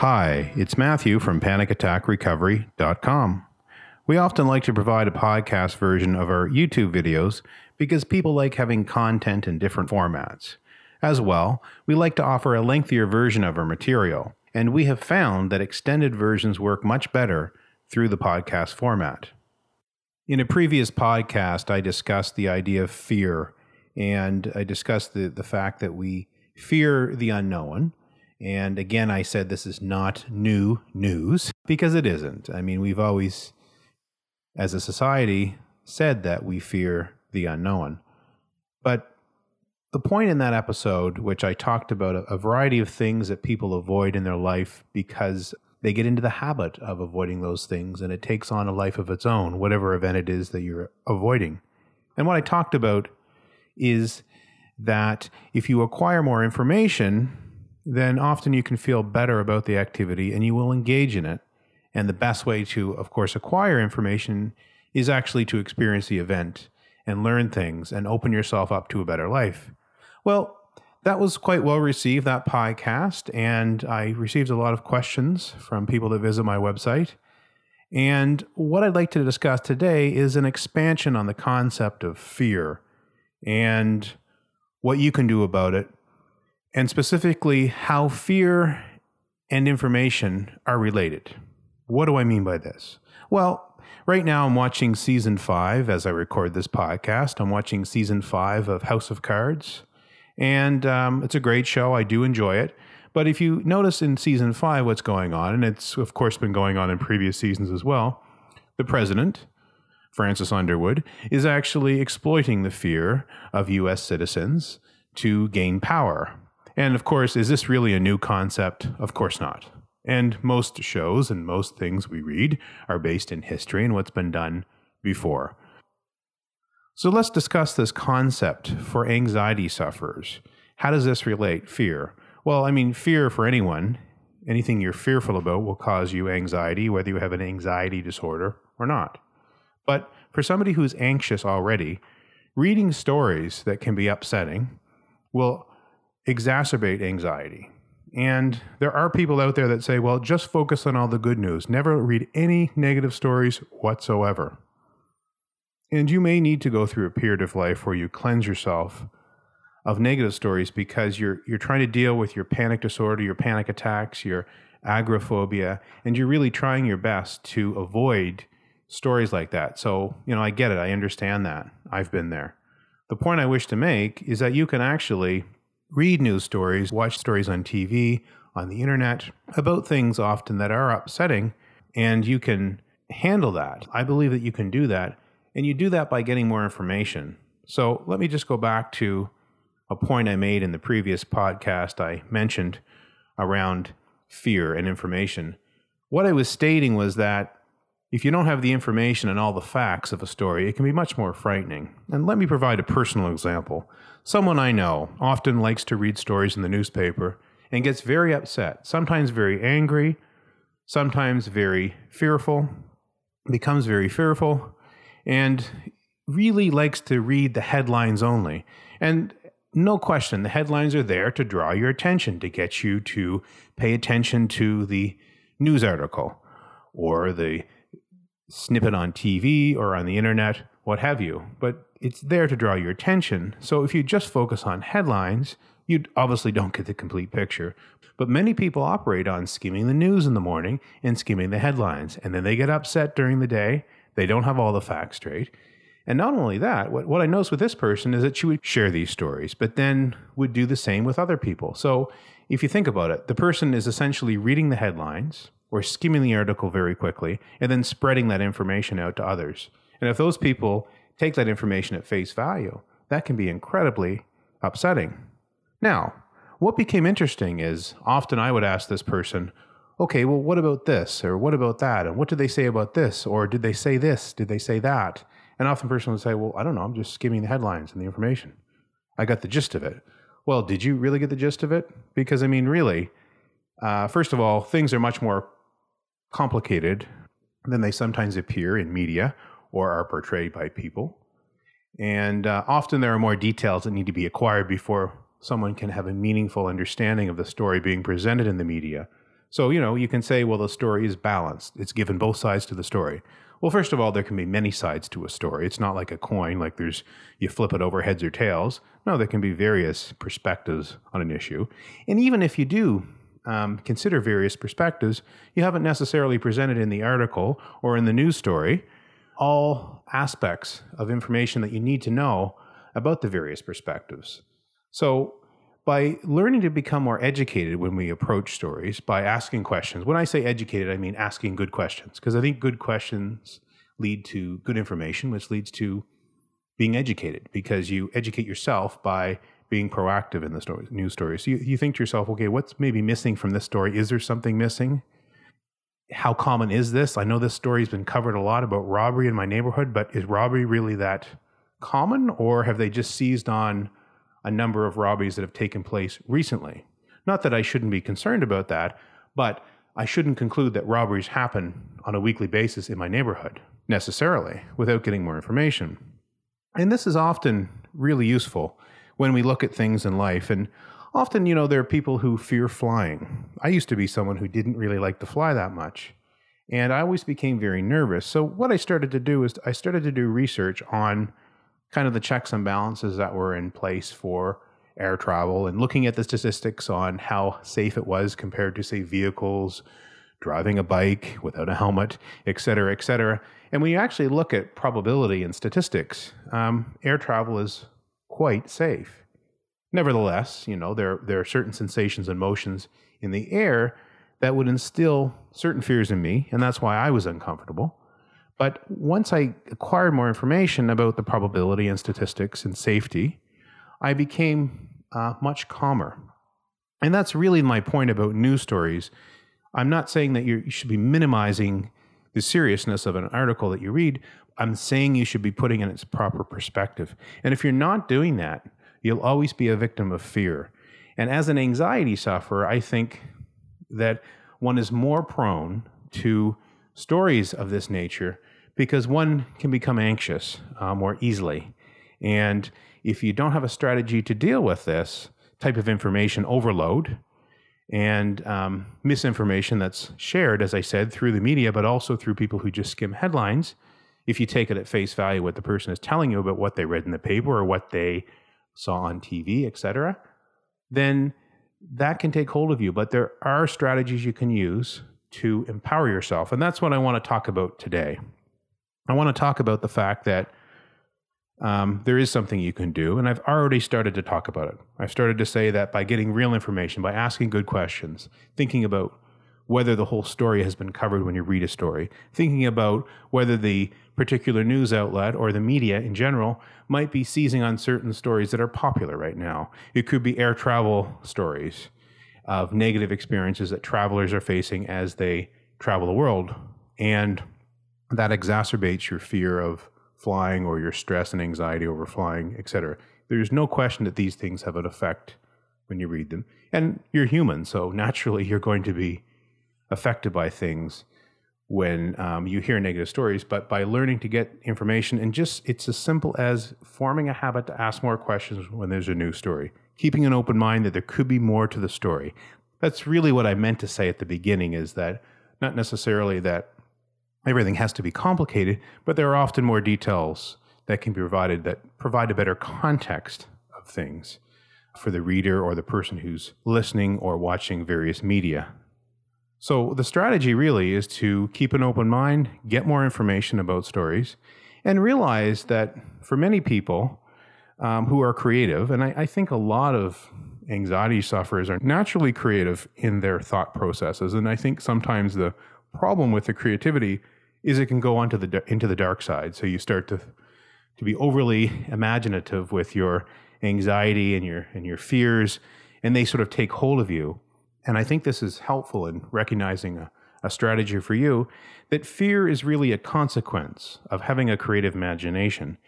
Hi, it's Matthew from panicattackrecovery.com. We often like to provide a podcast version of our YouTube videos because people like having content in different formats. As well, we like to offer a lengthier version of our material, and we have found that extended versions work much better through the podcast format. In a previous podcast, I discussed the idea of fear, and I discussed the, the fact that we fear the unknown and again, I said this is not new news because it isn't. I mean, we've always, as a society, said that we fear the unknown. But the point in that episode, which I talked about a, variety of things that people avoid in their life because they get into the habit of avoiding those things and it takes on a life of its own, whatever event it is that you're avoiding. And what I talked about is that if you acquire more information, then often you can feel better about the activity and you will engage in it. And the best way to, of course, acquire information is actually to experience the event and learn things and open yourself up to a better life. Well, that was quite well received, that podcast, and I received a lot of questions from people that visit my website. And what I'd like to discuss today is an expansion on the concept of fear and what you can do about it and specifically how fear and information are related. What do I mean by this? Well, right now I'm watching season five as I record this podcast. I'm watching season five of House of Cards, and um, it's a great show. I do enjoy it. But if you notice in season five what's going on, and it's of course been going on in previous seasons as well, the president, Francis Underwood, is actually exploiting the fear of U.S. citizens to gain power. And of course, is this really a new concept? Of course not. And most shows and most things we read are based in history and what's been done before. So let's discuss this concept for anxiety sufferers. How does this relate? Fear. Well, I mean, fear for anyone, anything you're fearful about will cause you anxiety, whether you have an anxiety disorder or not. But for somebody who's anxious already, reading stories that can be upsetting will exacerbate anxiety. And there are people out there that say, well, just focus on all the good news. Never read any negative stories whatsoever. And you may need to go through a period of life where you cleanse yourself of negative stories because you're you're trying to deal with your panic disorder, your panic attacks, your agoraphobia, and you're really trying your best to avoid stories like that. So, you know, I get it. I understand that. I've been there. The point I wish to make is that you can actually read news stories, watch stories on TV, on the internet about things often that are upsetting, and you can handle that. I believe that you can do that, and you do that by getting more information. So let me just go back to a point I made in the previous podcast I mentioned around fear and information. What I was stating was that if you don't have the information and all the facts of a story, it can be much more frightening. And let me provide a personal example. Someone I know often likes to read stories in the newspaper and gets very upset, sometimes very angry, sometimes very fearful, becomes very fearful, and really likes to read the headlines only. And no question, the headlines are there to draw your attention, to get you to pay attention to the news article or the snippet on TV or on the internet, what have you. But it's there to draw your attention. So if you just focus on headlines, you obviously don't get the complete picture. But many people operate on skimming the news in the morning and skimming the headlines. And then they get upset during the day. They don't have all the facts straight. And not only that, what, what I noticed with this person is that she would share these stories, but then would do the same with other people. So if you think about it, the person is essentially reading the headlines, or skimming the article very quickly and then spreading that information out to others. And if those people take that information at face value, that can be incredibly upsetting. Now, what became interesting is often I would ask this person, okay, well, what about this? Or what about that? And what did they say about this? Or did they say this? Did they say that? And often the person would say, well, I don't know. I'm just skimming the headlines and the information. I got the gist of it. Well, did you really get the gist of it? Because, I mean, really, uh, first of all, things are much more complicated than they sometimes appear in media or are portrayed by people. And uh, often there are more details that need to be acquired before someone can have a meaningful understanding of the story being presented in the media. So, you know, you can say, well, the story is balanced. It's given both sides to the story. Well, first of all, there can be many sides to a story. It's not like a coin, like there's you flip it over heads or tails. No, there can be various perspectives on an issue. And even if you do um, consider various perspectives, you haven't necessarily presented in the article or in the news story all aspects of information that you need to know about the various perspectives. So, by learning to become more educated when we approach stories, by asking questions, when I say educated, I mean asking good questions, because I think good questions lead to good information, which leads to being educated, because you educate yourself by being proactive in the story, news stories. So you, you think to yourself, okay, what's maybe missing from this story? Is there something missing? How common is this? I know this story's been covered a lot about robbery in my neighborhood, but is robbery really that common, or have they just seized on a number of robberies that have taken place recently? Not that I shouldn't be concerned about that, but I shouldn't conclude that robberies happen on a weekly basis in my neighborhood necessarily without getting more information. And this is often really useful when we look at things in life. And often, you know, there are people who fear flying. I used to be someone who didn't really like to fly that much. And I always became very nervous. So, what I started to do is I started to do research on kind of the checks and balances that were in place for air travel and looking at the statistics on how safe it was compared to, say, vehicles, driving a bike without a helmet, et cetera, et cetera. And when you actually look at probability and statistics, um, air travel is quite safe. Nevertheless, you know, there, there are certain sensations and motions in the air that would instill certain fears in me, and that's why I was uncomfortable. But once I acquired more information about the probability and statistics and safety, I became uh, much calmer. And that's really my point about news stories. I'm not saying that you should be minimizing the seriousness of an article that you read, I'm saying you should be putting in its proper perspective. And if you're not doing that, you'll always be a victim of fear. And as an anxiety sufferer, I think that one is more prone to stories of this nature because one can become anxious uh, more easily. And if you don't have a strategy to deal with this type of information overload and um, misinformation that's shared, as I said, through the media, but also through people who just skim headlines, if you take it at face value what the person is telling you about what they read in the paper or what they saw on TV, etc., then that can take hold of you. But there are strategies you can use to empower yourself. And that's what I want to talk about today. I want to talk about the fact that um, there is something you can do. And I've already started to talk about it. I've started to say that by getting real information, by asking good questions, thinking about whether the whole story has been covered when you read a story, thinking about whether the particular news outlet or the media in general might be seizing on certain stories that are popular right now. It could be air travel stories of negative experiences that travelers are facing as they travel the world. And that exacerbates your fear of flying or your stress and anxiety over flying, etc. There's no question that these things have an effect when you read them. And you're human, so naturally you're going to be affected by things when um, you hear negative stories, but by learning to get information and just it's as simple as forming a habit to ask more questions when there's a new story, keeping an open mind that there could be more to the story. That's really what I meant to say at the beginning is that not necessarily that everything has to be complicated, but there are often more details that can be provided that provide a better context of things for the reader or the person who's listening or watching various media so the strategy really is to keep an open mind, get more information about stories, and realize that for many people um, who are creative, and I, I think a lot of anxiety sufferers are naturally creative in their thought processes, and I think sometimes the problem with the creativity is it can go onto the into the dark side. So you start to to be overly imaginative with your anxiety and your and your fears, and they sort of take hold of you. And I think this is helpful in recognizing a, a strategy for you that fear is really a consequence of having a creative imagination.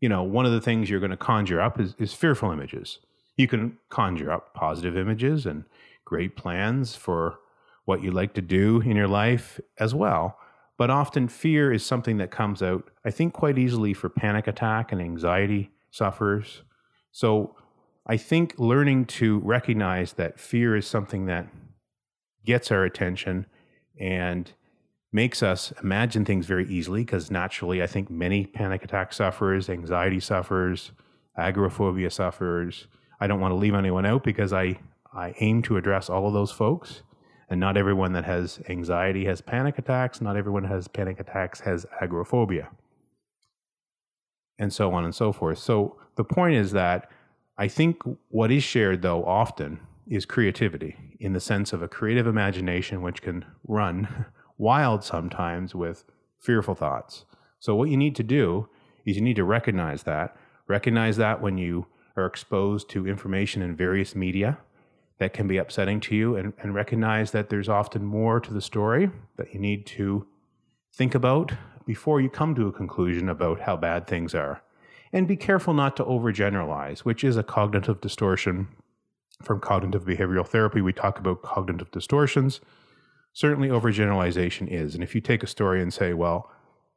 You know, one of the things you're going to conjure up is, is fearful images. You can conjure up positive images and great plans for what you like to do in your life as well. But often fear is something that comes out, I think, quite easily for panic attack and anxiety sufferers. So I think learning to recognize that fear is something that gets our attention and makes us imagine things very easily because naturally, I think many panic attack sufferers, anxiety sufferers, agoraphobia sufferers, I don't want to leave anyone out because I, I aim to address all of those folks. And not everyone that has anxiety has panic attacks. Not everyone has panic attacks has agoraphobia. And so on and so forth. So the point is that I think what is shared, though, often is creativity in the sense of a creative imagination which can run wild sometimes with fearful thoughts. So, what you need to do is you need to recognize that. Recognize that when you are exposed to information in various media that can be upsetting to you, and, and recognize that there's often more to the story that you need to think about before you come to a conclusion about how bad things are. And be careful not to overgeneralize, which is a cognitive distortion from cognitive behavioral therapy. We talk about cognitive distortions. Certainly, overgeneralization is. And if you take a story and say, well,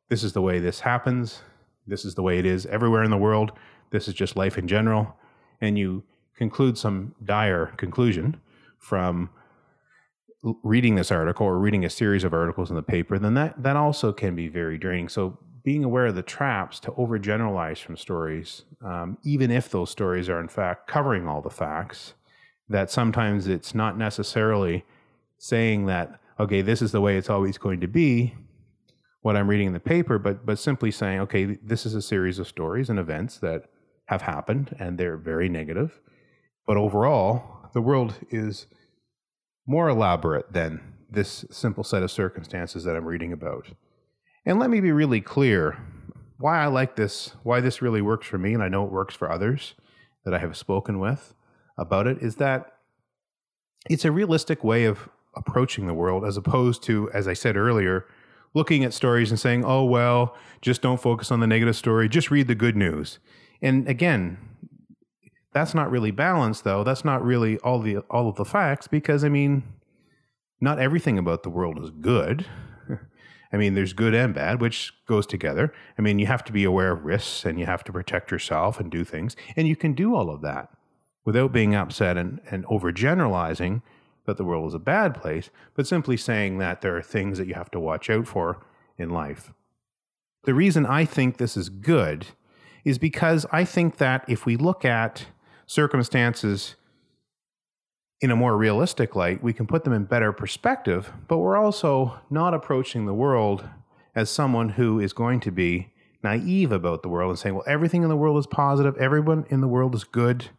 this is the way this happens, this is the way it is everywhere in the world, this is just life in general, and you conclude some dire conclusion from reading this article or reading a series of articles in the paper, then that, that also can be very draining. So being aware of the traps to overgeneralize from stories, um, even if those stories are in fact covering all the facts, that sometimes it's not necessarily saying that, okay, this is the way it's always going to be, what I'm reading in the paper, but but simply saying, okay, this is a series of stories and events that have happened and they're very negative. But overall, the world is more elaborate than this simple set of circumstances that I'm reading about. And let me be really clear why I like this, why this really works for me, and I know it works for others that I have spoken with about it, is that it's a realistic way of approaching the world as opposed to, as I said earlier, looking at stories and saying, oh, well, just don't focus on the negative story, just read the good news. And again, that's not really balanced though. That's not really all the all of the facts because I mean, not everything about the world is good. I mean, there's good and bad, which goes together. I mean, you have to be aware of risks and you have to protect yourself and do things. And you can do all of that without being upset and, and overgeneralizing that the world is a bad place, but simply saying that there are things that you have to watch out for in life. The reason I think this is good is because I think that if we look at circumstances in a more realistic light, we can put them in better perspective, but we're also not approaching the world as someone who is going to be naive about the world and saying, well, everything in the world is positive, everyone in the world is good,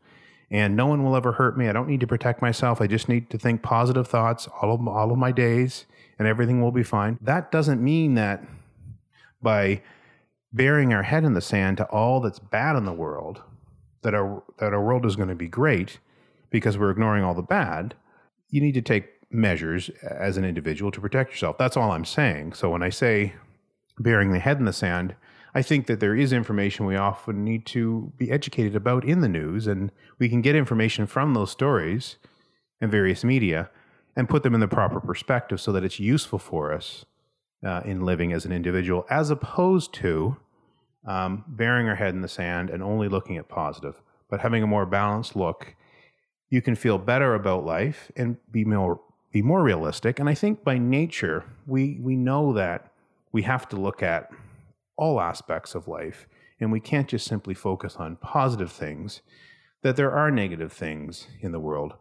and no one will ever hurt me. I don't need to protect myself. I just need to think positive thoughts all of, all of my days, and everything will be fine. That doesn't mean that by burying our head in the sand to all that's bad in the world, that our that our world is going to be great because we're ignoring all the bad, you need to take measures as an individual to protect yourself. That's all I'm saying. So when I say burying the head in the sand, I think that there is information we often need to be educated about in the news, and we can get information from those stories and various media and put them in the proper perspective so that it's useful for us uh, in living as an individual, as opposed to um, burying our head in the sand and only looking at positive, but having a more balanced look, you can feel better about life and be more be more realistic. And I think by nature, we we know that we have to look at all aspects of life, and we can't just simply focus on positive things. That there are negative things in the world.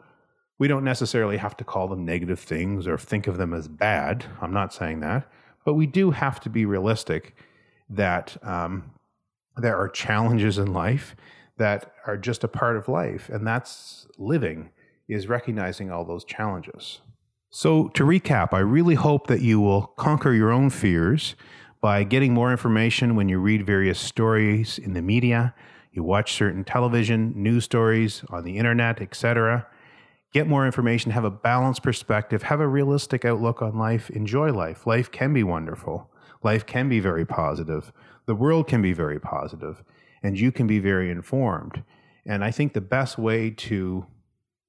We don't necessarily have to call them negative things or think of them as bad. I'm not saying that, but we do have to be realistic that um, there are challenges in life that are just a part of life, and that's living, is recognizing all those challenges. So, to recap, I really hope that you will conquer your own fears by getting more information when you read various stories in the media, you watch certain television, news stories on the internet, etc. Get more information, have a balanced perspective, have a realistic outlook on life, enjoy life. Life can be wonderful. Life can be very positive. The world can be very positive, and you can be very informed. And I think the best way to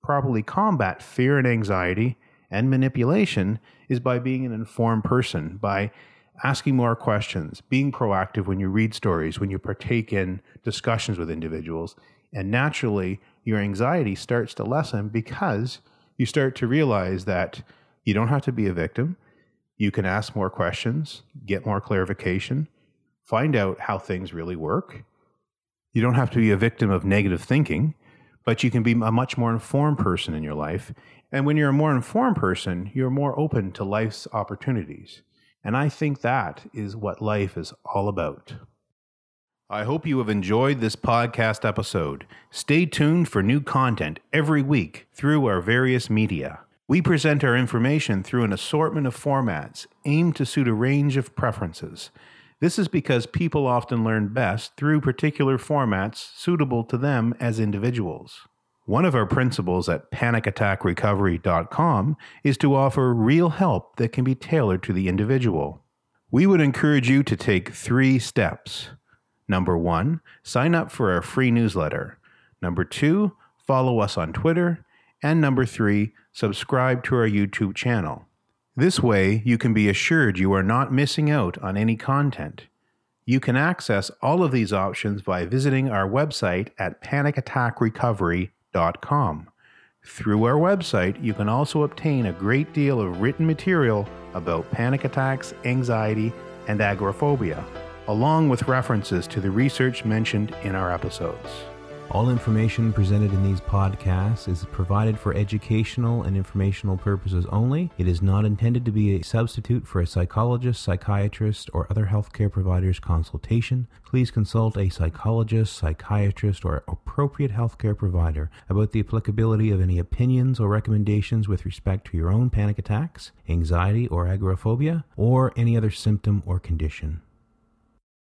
properly combat fear and anxiety and manipulation is by being an informed person, by asking more questions, being proactive when you read stories, when you partake in discussions with individuals. And naturally, your anxiety starts to lessen because you start to realize that You don't have to be a victim. You can ask more questions, get more clarification, find out how things really work. You don't have to be a victim of negative thinking, but you can be a much more informed person in your life. And when you're a more informed person, you're more open to life's opportunities. And I think that is what life is all about. I hope you have enjoyed this podcast episode. Stay tuned for new content every week through our various media. We present our information through an assortment of formats aimed to suit a range of preferences. This is because people often learn best through particular formats suitable to them as individuals. One of our principles at panicattackrecovery.com is to offer real help that can be tailored to the individual. We would encourage you to take three steps. Number one, sign up for our free newsletter. Number two, follow us on Twitter. And number three, subscribe to our YouTube channel. This way, you can be assured you are not missing out on any content. You can access all of these options by visiting our website at panicattackrecovery.com. Through our website, you can also obtain a great deal of written material about panic attacks, anxiety, and agoraphobia, along with references to the research mentioned in our episodes. All information presented in these podcasts is provided for educational and informational purposes only. It is not intended to be a substitute for a psychologist, psychiatrist, or other healthcare provider's consultation. Please consult a psychologist, psychiatrist, or appropriate healthcare provider about the applicability of any opinions or recommendations with respect to your own panic attacks, anxiety or agoraphobia, or any other symptom or condition.